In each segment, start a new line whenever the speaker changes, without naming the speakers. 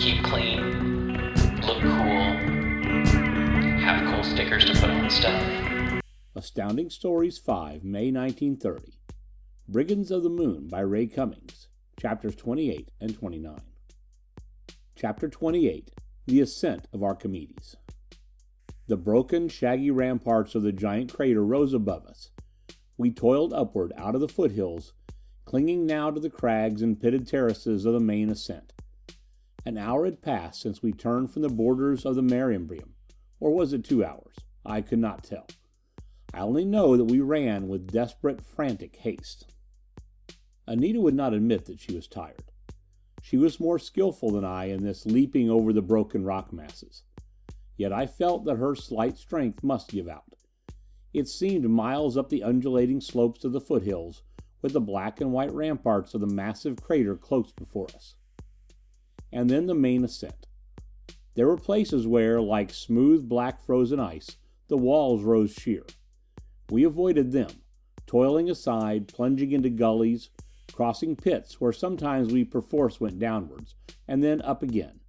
Keep clean, look cool, have cool stickers to put on stuff.
Astounding Stories 5, May 1930. Brigands of the Moon by Ray Cummings. Chapters 28 and 29. Chapter 28 The Ascent of Archimedes. The broken, shaggy ramparts of the giant crater rose above us. We toiled upward out of the foothills, clinging now to the crags and pitted terraces of the main ascent. An hour had passed since we turned from the borders of the Mare Imbrium, or was it two hours? I could not tell. I only know that we ran with desperate, frantic haste. Anita would not admit that she was tired. She was more skillful than I in this leaping over the broken rock masses. Yet I felt that her slight strength must give out. It seemed miles up the undulating slopes of the foothills, with the black and white ramparts of the massive crater close before us. And then the main ascent. There were places where, like smooth black frozen ice, the walls rose sheer. We avoided them, toiling aside, plunging into gullies, crossing pits where sometimes we perforce went downwards, and then up again,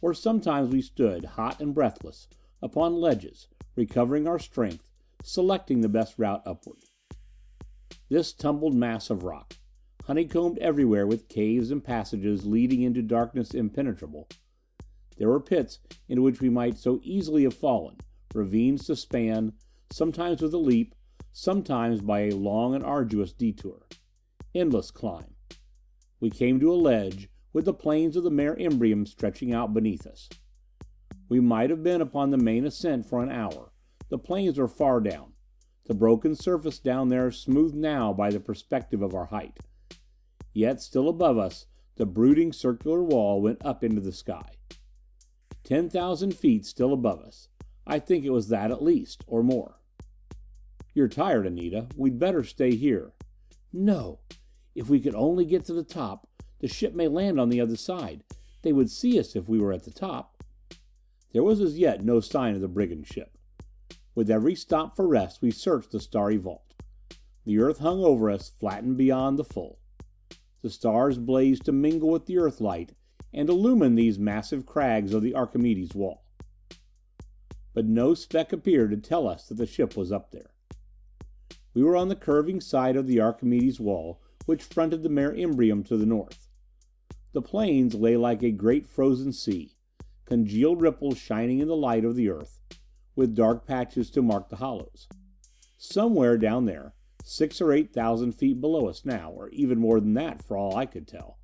or sometimes we stood, hot and breathless, upon ledges, recovering our strength, selecting the best route upward. This tumbled mass of rock, honeycombed everywhere with caves and passages leading into darkness impenetrable. There were pits into which we might so easily have fallen, ravines to span, sometimes with a leap, sometimes by a long and arduous detour. Endless climb. We came to a ledge, with the plains of the Mare Imbrium stretching out beneath us. We might have been upon the main ascent for an hour. The plains were far down. The broken surface down there smoothed now by the perspective of our height. Yet still above us, the brooding circular wall went up into the sky. Ten thousand feet still above us. I think it was that at least, or more. You're tired, Anita. We'd better stay here. No. If we could only get to the top, the ship may land on the other side. They would see us if we were at the top. There was as yet no sign of the brigand ship. With every stop for rest we searched the starry vault. The earth hung over us, flattened beyond the full. The stars blazed to mingle with the earth light and illumine these massive crags of the Archimedes wall. But no speck appeared to tell us that the ship was up there. We were on the curving side of the Archimedes wall which fronted the Mare Imbrium to the north. The plains lay like a great frozen sea, congealed ripples shining in the light of the earth, with dark patches to mark the hollows. Somewhere down there, six or eight thousand feet below us now, or even more than that for all I could tell,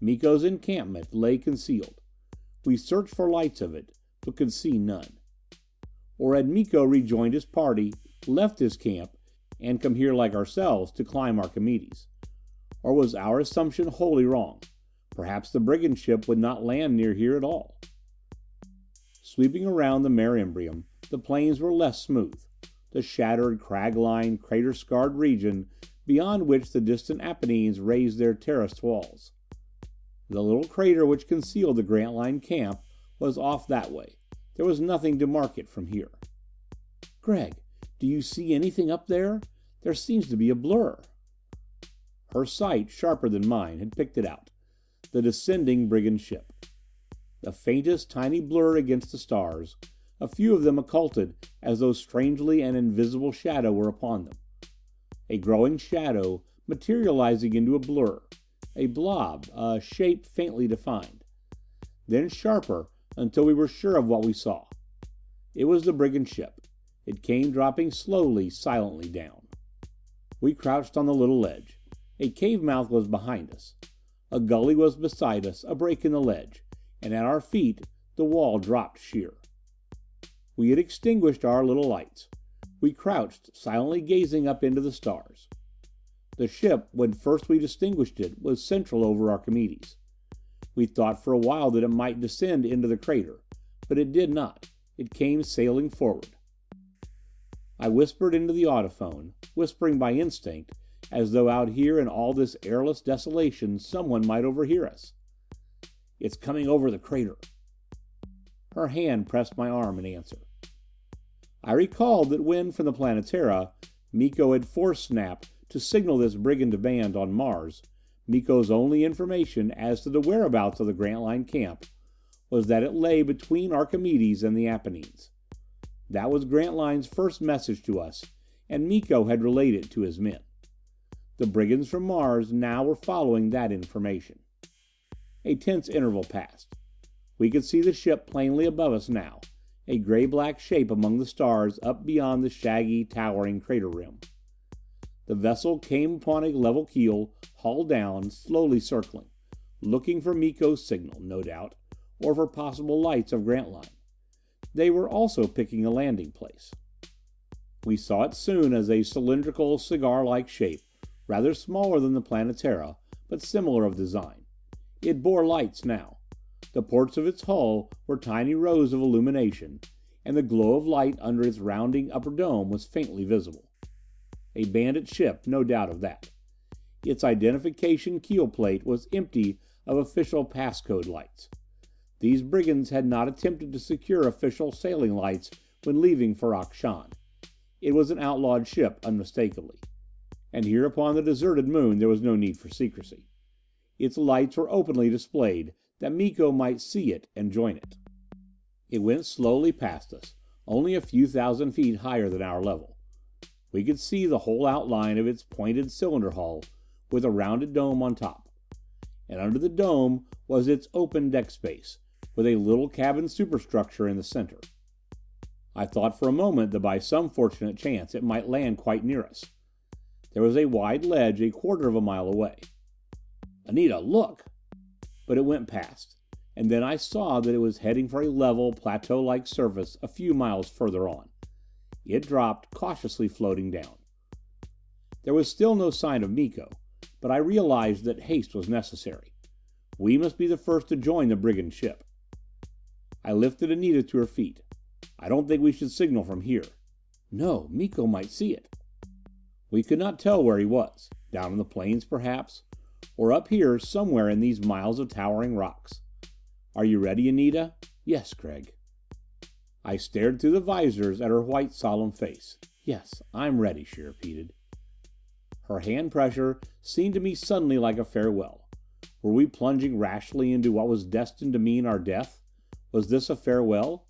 Miko's encampment lay concealed. We searched for lights of it, but could see none. Or had Miko rejoined his party, left his camp, and come here like ourselves to climb Archimedes? Or was our assumption wholly wrong? Perhaps the brigand ship would not land near here at all. Sweeping around the Mare Imbrium, the plains were less smooth. The shattered, crag-lined, crater-scarred region beyond which the distant Apennines raised their terraced walls. The little crater which concealed the Grantline camp was off that way. There was nothing to mark it from here. "Gregg, do you see anything up there? There seems to be a blur." Her sight, sharper than mine, had picked it out. The descending brigand ship. The faintest tiny blur against the stars, a few of them occulted as though strangely an invisible shadow were upon them. A growing shadow materializing into a blur, a blob, a shape faintly defined. Then sharper until we were sure of what we saw. It was the brigand ship. It came dropping slowly, silently down. We crouched on the little ledge. A cave mouth was behind us. A gully was beside us, a break in the ledge, and at our feet the wall dropped sheer. We had extinguished our little lights. We crouched, silently gazing up into the stars. The ship, when first we distinguished it, was central over Archimedes. We thought for a while that it might descend into the crater, but it did not. It came sailing forward. I whispered into the audiphone, whispering by instinct, as though out here in all this airless desolation someone might overhear us. "It's coming over the crater." Her hand pressed my arm in answer. I recalled that when from the Planetara, Miko had forced Snap to signal this brigand band on Mars, Miko's only information as to the whereabouts of the Grantline camp was that it lay between Archimedes and the Apennines. That was Grantline's first message to us, and Miko had relayed it to his men. The brigands from Mars now were following that information. A tense interval passed. We could see the ship plainly above us now, a gray black shape among the stars up beyond the shaggy, towering crater rim. The vessel came upon a level keel, hull down, slowly circling, looking for Miko's signal, no doubt, or for possible lights of Grantline. They were also picking a landing place. We saw it soon as a cylindrical, cigar like shape, rather smaller than the Planetara, but similar of design. It bore lights now. The ports of its hull were tiny rows of illumination, and the glow of light under its rounding upper dome was faintly visible. A bandit ship, no doubt of that. Its identification keel plate was empty of official passcode lights. These brigands had not attempted to secure official sailing lights when leaving Ferrok Shahn. It was an outlawed ship, unmistakably. And here upon the deserted moon there was no need for secrecy. Its lights were openly displayed, that Miko might see it and join it. It went slowly past us, only a few thousand feet higher than our level. We could see the whole outline of its pointed cylinder hull, with a rounded dome on top. And under the dome was its open deck space, with a little cabin superstructure in the center. I thought for a moment that by some fortunate chance it might land quite near us. There was a wide ledge a quarter of a mile away. "Anita, look!" But it went past, and then I saw that it was heading for a level, plateau like surface a few miles further on. It dropped, cautiously floating down. There was still no sign of Miko, but I realized that haste was necessary. We must be the first to join the brigand ship. I lifted Anita to her feet. "I don't think we should signal from here." "No. Miko might see it." We could not tell where he was. Down on the plains, perhaps? Or up here, somewhere in these miles of towering rocks. "Are you ready, Anita?" "Yes, Gregg." I stared through the visors at her white, solemn face. "Yes, I'm ready," she repeated. Her hand pressure seemed to me suddenly like a farewell. Were we plunging rashly into what was destined to mean our death? Was this a farewell?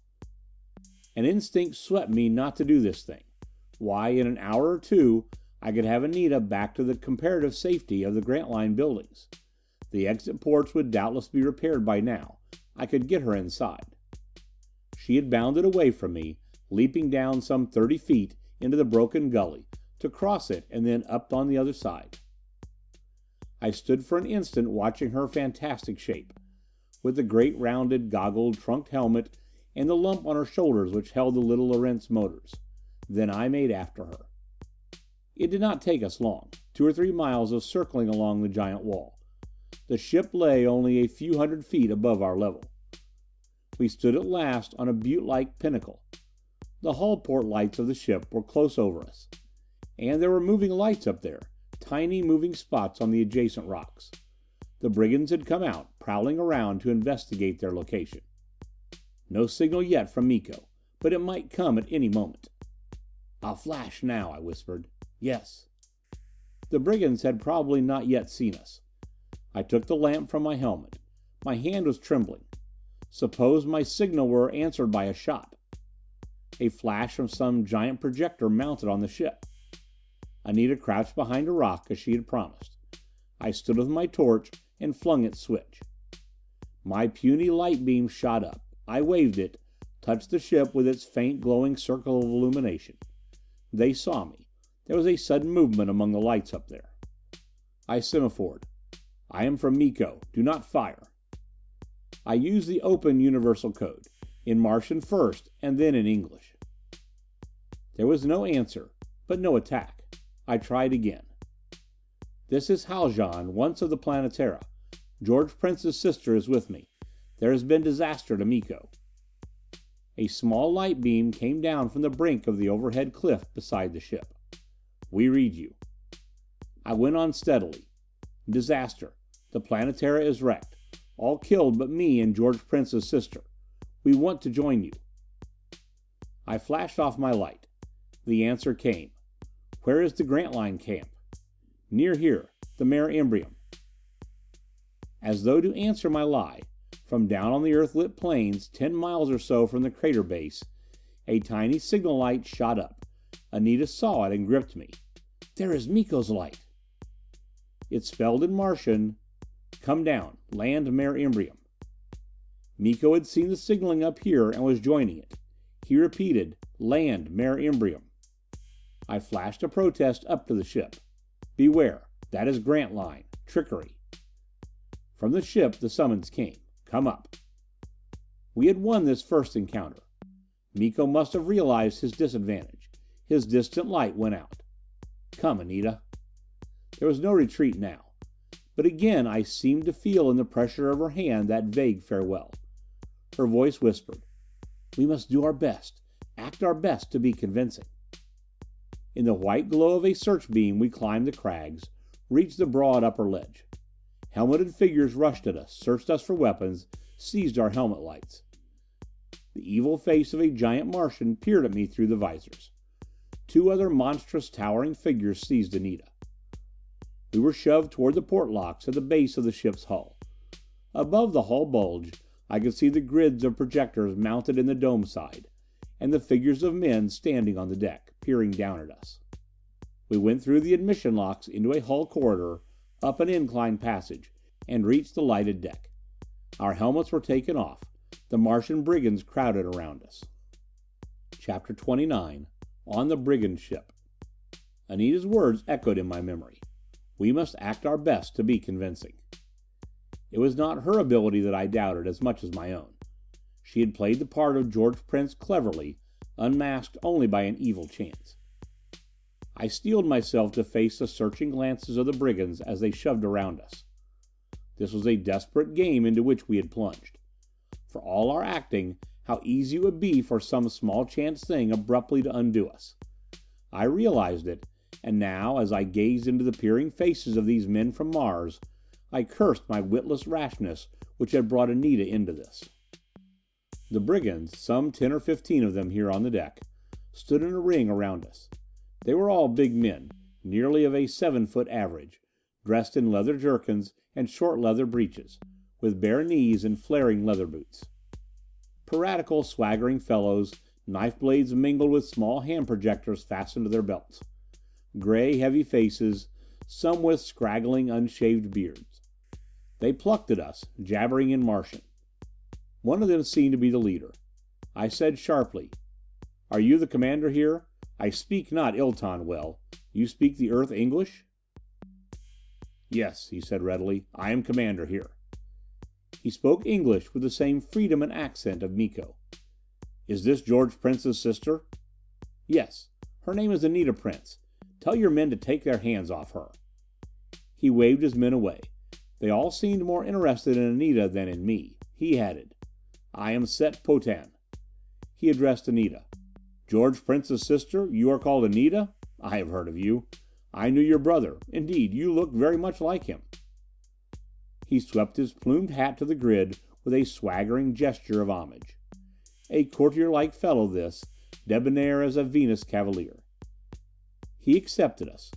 An instinct swept me not to do this thing. Why, in an hour or two I could have Anita back to the comparative safety of the Grantline buildings. The exit ports would doubtless be repaired by now. I could get her inside. She had bounded away from me, leaping down some thirty feet into the broken gully, to cross it and then up on the other side. I stood for an instant watching her fantastic shape with the great rounded, goggled, trunked helmet and the lump on her shoulders which held the little Erentz motors. Then I made after her. It did not take us long. Two or three miles of circling along the giant wall. The ship lay only a few hundred feet above our level. We stood at last on a butte like pinnacle. The hull port lights of the ship were close over us. And there were moving lights up there, tiny moving spots on the adjacent rocks. The brigands had come out, prowling around to investigate their location. No signal yet from Miko, but it might come at any moment. "I'll flash now," I whispered. "Yes." The brigands had probably not yet seen us. I took the lamp from my helmet. My hand was trembling. Suppose my signal were answered by a shot? A flash from some giant projector mounted on the ship. Anita crouched behind a rock as she had promised. I stood with my torch and flung its switch. My puny light beam shot up. I waved it, touched the ship with its faint glowing circle of illumination. They saw me. There was a sudden movement among the lights up there. I semaphored. I am from Miko. Do not fire. I used the open universal code. In Martian first, and then in English. There was no answer, but no attack. I tried again. This is Haljan, once of the Planetara. George Prince's sister is with me. There has been disaster to Miko. A small light beam came down from the brink of the overhead cliff beside the ship. We read you. I went on steadily. Disaster. The Planetara is wrecked. All killed but me and George Prince's sister. We want to join you. I flashed off my light. The answer came. Where is the Grantline camp? Near here. The Mare Imbrium. As though to answer my lie, from down on the Earthlit plains, ten miles or so from the crater base, a tiny signal light shot up. Anita saw it and gripped me. "There is Miko's light!" It spelled in Martian, "Come down. Land Mare Imbrium." Miko had seen the signaling up here and was joining it. He repeated, "Land Mare Imbrium." I flashed a protest up to the ship. "Beware! That is Grantline. Trickery!" From the ship the summons came. "Come up." We had won this first encounter. Miko must have realized his disadvantage. His distant light went out. "Come, Anita." There was no retreat now. But again I seemed to feel in the pressure of her hand that vague farewell. Her voice whispered, "We must do our best act our best to be convincing." In the white glow of a search beam we climbed the crags, reached the broad upper ledge. Helmeted figures rushed at us, searched us for weapons, seized our helmet lights. The evil face of a giant Martian peered at me through the visors. Two other monstrous towering figures seized Anita. We were shoved toward the port locks at the base of the ship's hull. Above the hull bulge I could see the grids of projectors mounted in the dome side, and the figures of men standing on the deck, peering down at us. We went through the admission locks into a hull corridor, up an inclined passage, and reached the lighted deck. Our helmets were taken off. The Martian brigands crowded around us. Chapter 29 On the Brigand Ship Anita's words echoed in my memory. We must act our best to be convincing. It was not her ability that I doubted as much as my own. She had played the part of George Prince cleverly, unmasked only by an evil chance. I steeled myself to face the searching glances of the brigands as they shoved around us. This was a desperate game into which we had plunged. For all our acting, how easy it would be for some small chance thing abruptly to undo us. I realized it, and now, as I gazed into the peering faces of these men from Mars, I cursed my witless rashness which had brought Anita into this. The brigands, some ten or fifteen of them here on the deck, stood in a ring around us. They were all big men, nearly of a seven foot average, dressed in leather jerkins and short leather breeches, with bare knees and flaring leather boots. Piratical, swaggering fellows, knife blades mingled with small hand projectors fastened to their belts. Gray, heavy faces, some with scraggling, unshaved beards. They plucked at us, jabbering in Martian. One of them seemed to be the leader. I said sharply, "Are you the commander here? I speak not Ilton well. You speak the Earth English?" "Yes," he said readily. "I am commander here." He spoke English with the same freedom and accent of Miko. "Is this George Prince's sister?" "Yes. Her name is Anita Prince. Tell your men to take their hands off her." He waved his men away. They all seemed more interested in Anita than in me. He added, "I am Set Potan." He addressed Anita. "George Prince's sister, you are called Anita? I have heard of you. I knew your brother. Indeed, you look very much like him." He swept his plumed hat to the grid with a swaggering gesture of homage. A courtier like fellow this, debonair as a Venus cavalier. He accepted us.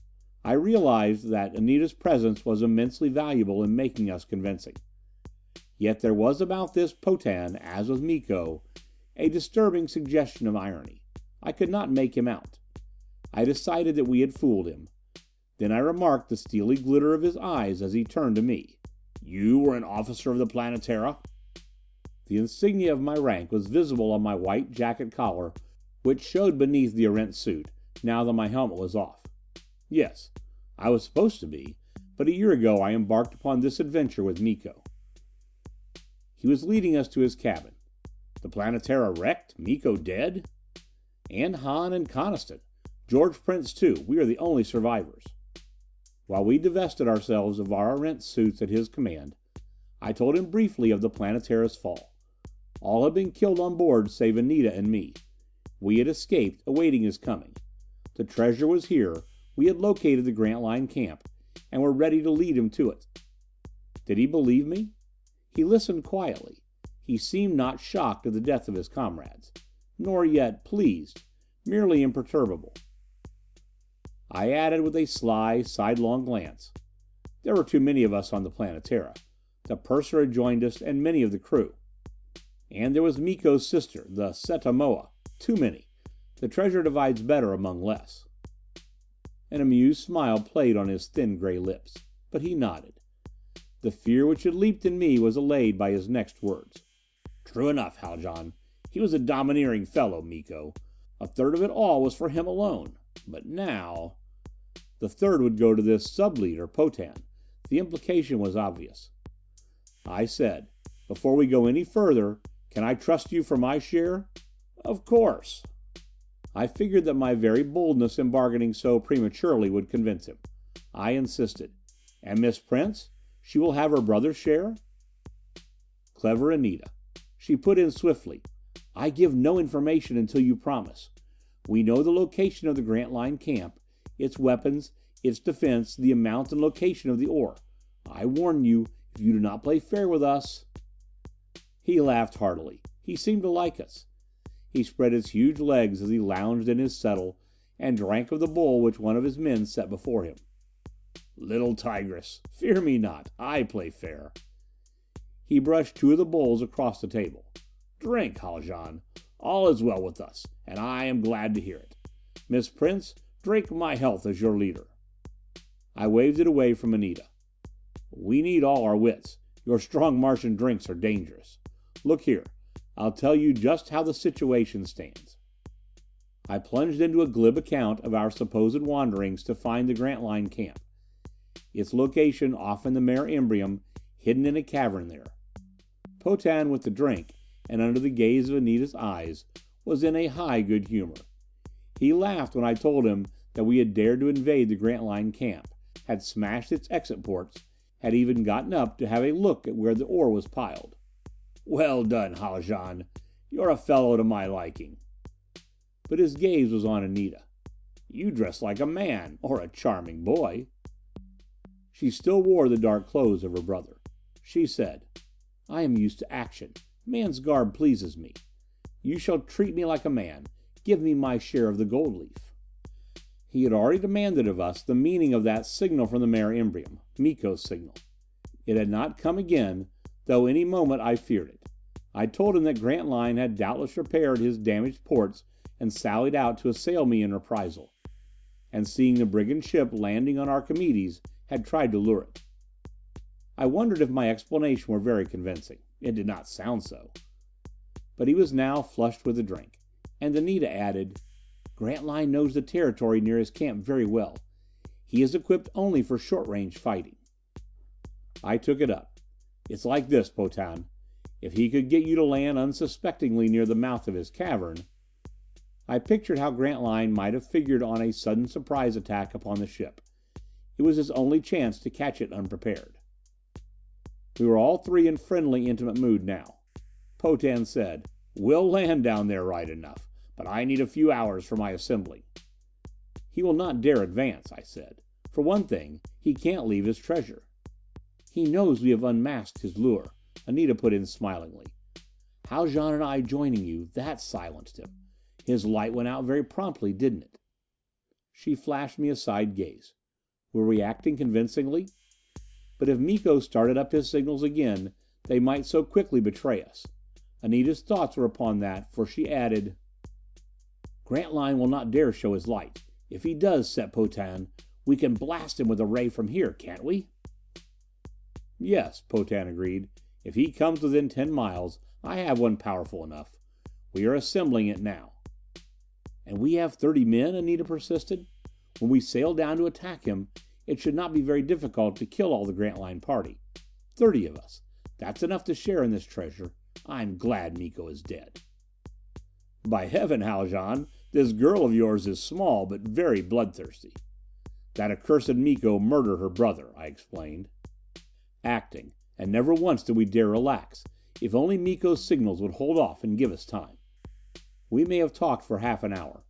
I realized that Anita's presence was immensely valuable in making us convincing. Yet there was about this Potan, as with Miko, a disturbing suggestion of irony. I could not make him out. I decided that we had fooled him. Then I remarked the steely glitter of his eyes as he turned to me. "You were an officer of the Planetara?" The insignia of my rank was visible on my white jacket collar, which showed beneath the Erentz suit, now that my helmet was off. Yes, I was supposed to be, but a year ago I embarked upon this adventure with Miko. He was leading us to his cabin. The Planetara wrecked? Miko dead? And Hahn and Coniston. George Prince, too. We are the only survivors. While we divested ourselves of our Erentz suits at his command, I told him briefly of the Planetara's fall. All had been killed on board save Anita and me. We had escaped, awaiting his coming. The treasure was here, we had located the Grantline camp, and were ready to lead him to it. Did he believe me? He listened quietly. He seemed not shocked at the death of his comrades. Nor yet pleased. Merely imperturbable. I added with a sly, sidelong glance. There were too many of us on the Planetara. The purser had joined us, and many of the crew. And there was Miko's sister, the Setta Moa. Too many. The treasure divides better among less. An amused smile played on his thin gray lips. But he nodded. The fear which had leaped in me was allayed by his next words. True enough, Haljan. He was a domineering fellow, Miko. A third of it all was for him alone. But now The third would go to this sub leader, Potan. The implication was obvious. I said, "Before we go any further, can I trust you for my share?" "Of course." I figured that my very boldness in bargaining so prematurely would convince him. I insisted, "And Miss Prince? She will have her brother's share?" Clever Anita. She put in swiftly, "I give no information until you promise. We know the location of the Grantline camp, its weapons, its defense, the amount and location of the ore. I warn you, if you do not play fair with us He laughed heartily. He seemed to like us. He spread his huge legs as he lounged in his settle and drank of the bowl which one of his men set before him. "Little tigress, fear me not. I play fair." He brushed two of the bowls across the table. "Drink, Haljan. All is well with us, and I am glad to hear it. Miss Prince, drink my health as your leader." I waved it away from Anita. "We need all our wits. Your strong Martian drinks are dangerous. Look here. I'll tell you just how the situation stands." I plunged into a glib account of our supposed wanderings to find the Grantline camp. Its location off in the Mare Imbrium, hidden in a cavern there. Potan, with the drink, and under the gaze of Anita's eyes, was in a high good humor. He laughed when I told him that we had dared to invade the Grantline camp, had smashed its exit ports, had even gotten up to have a look at where the ore was piled. "Well done, Haljan. You're a fellow to my liking." But his gaze was on Anita. "You dress like a man or a charming boy." She still wore the dark clothes of her brother. She said, "I am used to action. Man's garb pleases me. You shall treat me like a man. Give me my share of the gold leaf." He had already demanded of us the meaning of that signal from the Mare Imbrium Miko's signal. It had not come again though any moment I feared it. I told him that Grantline had doubtless repaired his damaged ports and sallied out to assail me in reprisal. And seeing the brigand ship landing on Archimedes, had tried to lure it. I wondered if my explanation were very convincing. It did not sound so. But he was now flushed with the drink. And Anita added, "Grantline knows the territory near his camp very well. He is equipped only for short range fighting." I took it up. It's like this, Potan. If he could get you to land unsuspectingly near the mouth of his cavern I pictured how Grantline might have figured on a sudden surprise attack upon the ship. It was his only chance to catch it unprepared. We were all three in friendly, intimate mood now. Potan said, "We'll land down there right enough, but I need a few hours for my assembling." "He will not dare advance," I said. "For one thing, he can't leave his treasure." "He knows we have unmasked his lure," Anita put in smilingly. "Haljan and I joining you, that silenced him. His light went out very promptly, didn't it?" She flashed me a side gaze. Were we acting convincingly? But if Miko started up his signals again, they might so quickly betray us. Anita's thoughts were upon that, for she added: "Grantline will not dare show his light. If he does, Set Potan, we can blast him with a ray from here, can't we?" "Yes," Potan agreed. "If he comes within ten miles, I have one powerful enough. We are assembling it now." "And we have thirty men?" Anita persisted. "When we sail down to attack him, it should not be very difficult to kill all the Grantline party. Thirty of us. That's enough to share in this treasure. I'm glad Miko is dead." "By heaven, Haljan, this girl of yours is small, but very bloodthirsty." "That accursed Miko murdered her brother," I explained. Acting. And never once did we dare relax. If only Miko's signals would hold off and give us time. We may have talked for half an hour.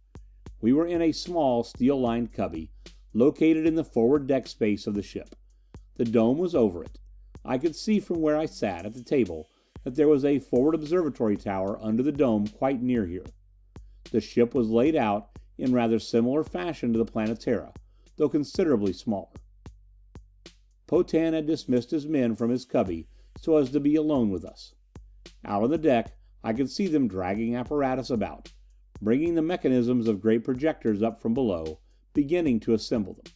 We were in a small, steel lined cubby, located in the forward deck space of the ship. The dome was over it. I could see from where I sat at the table that there was a forward observatory tower under the dome quite near here. The ship was laid out in rather similar fashion to the Planetara, though considerably smaller. Potan had dismissed his men from his cubby so as to be alone with us. Out on the deck I could see them dragging apparatus about, bringing the mechanisms of great projectors up from below, beginning to assemble them.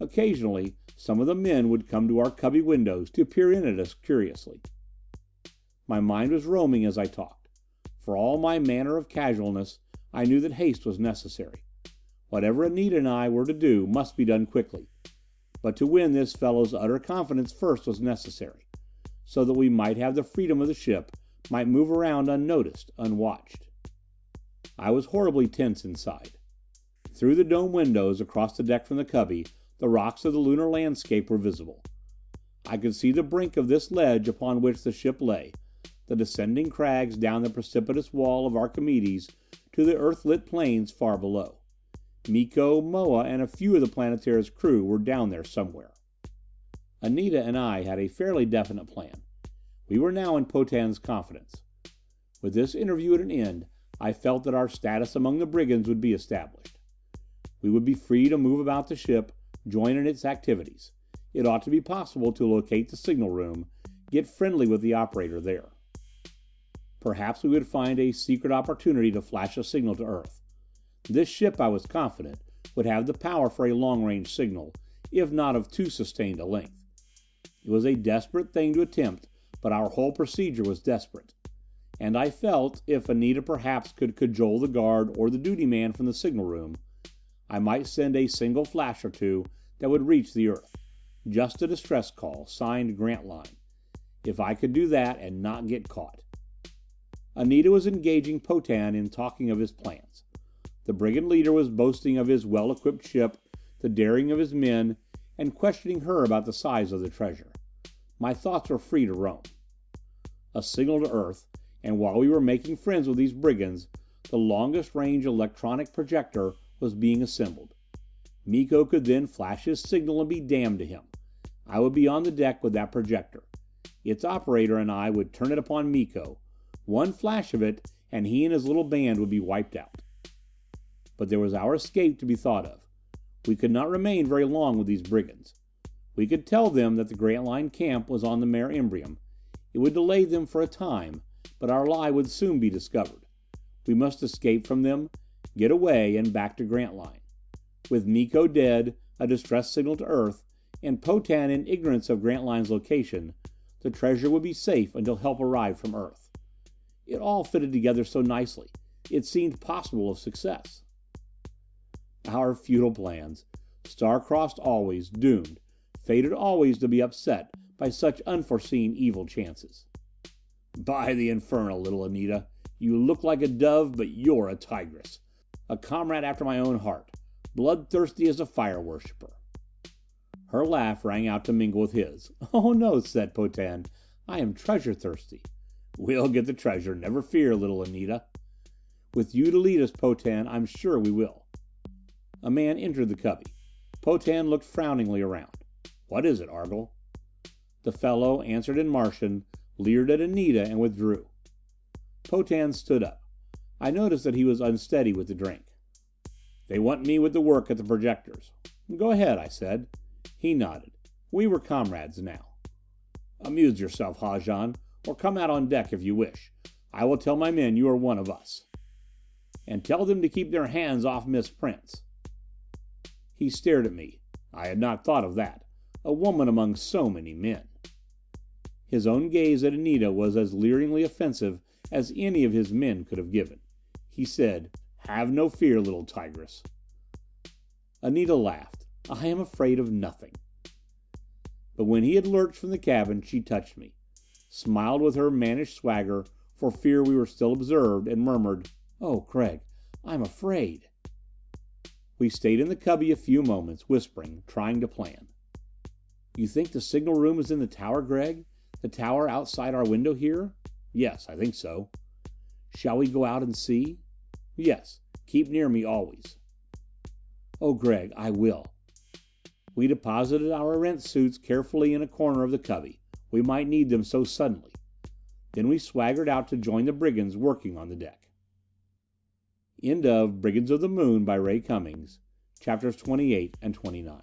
Occasionally some of the men would come to our cubby windows to peer in at us curiously. My mind was roaming as I talked. For all my manner of casualness, I knew that haste was necessary. Whatever Anita and I were to do must be done quickly. But to win this fellow's utter confidence first was necessary, so that we might have the freedom of the ship, might move around unnoticed, unwatched. I was horribly tense inside. Through the dome windows across the deck from the cubby, the rocks of the Lunar landscape were visible. I could see the brink of this ledge upon which the ship lay, the descending crags down the precipitous wall of Archimedes to the Earthlit plains far below. Miko, Moa and a few of the Planetara's crew were down there somewhere. Anita and I had a fairly definite plan. We were now in Potan's confidence. With this interview at an end, I felt that our status among the brigands would be established. We would be free to move about the ship, join in its activities. It ought to be possible to locate the signal room, get friendly with the operator there. Perhaps we would find a secret opportunity to flash a signal to Earth. This ship, I was confident, would have the power for a long range signal, if not of too sustained a length. It was a desperate thing to attempt, but our whole procedure was desperate. And I felt, if Anita perhaps could cajole the guard or the duty man from the signal room, I might send a single flash or two that would reach the Earth. Just a distress call, signed Grantline. If I could do that and not get caught. Anita was engaging Potan in talking of his plans. The brigand leader was boasting of his well equipped ship, the daring of his men, and questioning her about the size of the treasure. My thoughts were free to roam. A signal to Earth, and while we were making friends with these brigands, the longest range electronic projector was being assembled. Miko could then flash his signal and be damned to him. I would be on the deck with that projector. Its operator and I would turn it upon Miko. One flash of it, and he and his little band would be wiped out. But there was our escape to be thought of. We could not remain very long with these brigands. We could tell them that the Grantline camp was on the Mare Imbrium. It would delay them for a time, but our lie would soon be discovered. We must escape from them, get away, and back to Grantline. With Miko dead, a distress signal to Earth, and Potan in ignorance of Grantline's location, the treasure would be safe until help arrived from Earth. It all fitted together so nicely. It seemed possible of success. Our futile plans. Star-crossed always, doomed, fated always to be upset by such unforeseen evil chances. By the infernal, little Anita, you look like a dove, but you're a tigress. A comrade after my own heart, bloodthirsty as a fire worshipper. Her laugh rang out to mingle with his. "Oh no, said Potan, I am treasure thirsty. We'll get the treasure, never fear, little Anita. With you to lead us, Potan, I'm sure we will." A man entered the cubby. Potan looked frowningly around. "What is it, Argle?" The fellow answered in Martian, leered at Anita and withdrew. Potan stood up. I noticed that he was unsteady with the drink. "They want me with the work at the projectors." "Go ahead," I said. He nodded. We were comrades now. "Amuse yourself, Haljan or come out on deck if you wish. I will tell my men you are one of us." "And tell them to keep their hands off Miss Prince." He stared at me. I had not thought of that. A woman among so many men. His own gaze at Anita was as leeringly offensive as any of his men could have given. He said, "Have no fear, little tigress." Anita laughed. "I am afraid of nothing." But when he had lurched from the cabin she touched me, smiled with her mannish swagger for fear we were still observed, and murmured, "Oh, Gregg, I'm afraid." We stayed in the cubby a few moments, whispering, trying to plan. "You think the signal room is in the tower, Gregg? The tower outside our window here?" "Yes, I think so." "Shall we go out and see?" "Yes. Keep near me always." "Oh, Gregg, I will." We deposited our Erentz suits carefully in a corner of the cubby. We might need them so suddenly. Then we swaggered out to join the brigands working on the deck. End of Brigands of the Moon by Ray Cummings, chapters 28 and 29.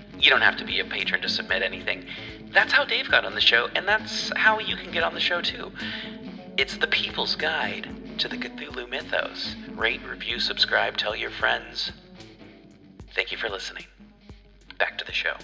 you don't have to be a patron to submit anything. That's how Dave got on the show, and that's how you can get on the show too. It's the people's guide to the Cthulhu mythos. Rate, review, subscribe, tell your friends. Thank you for listening. Back to the show.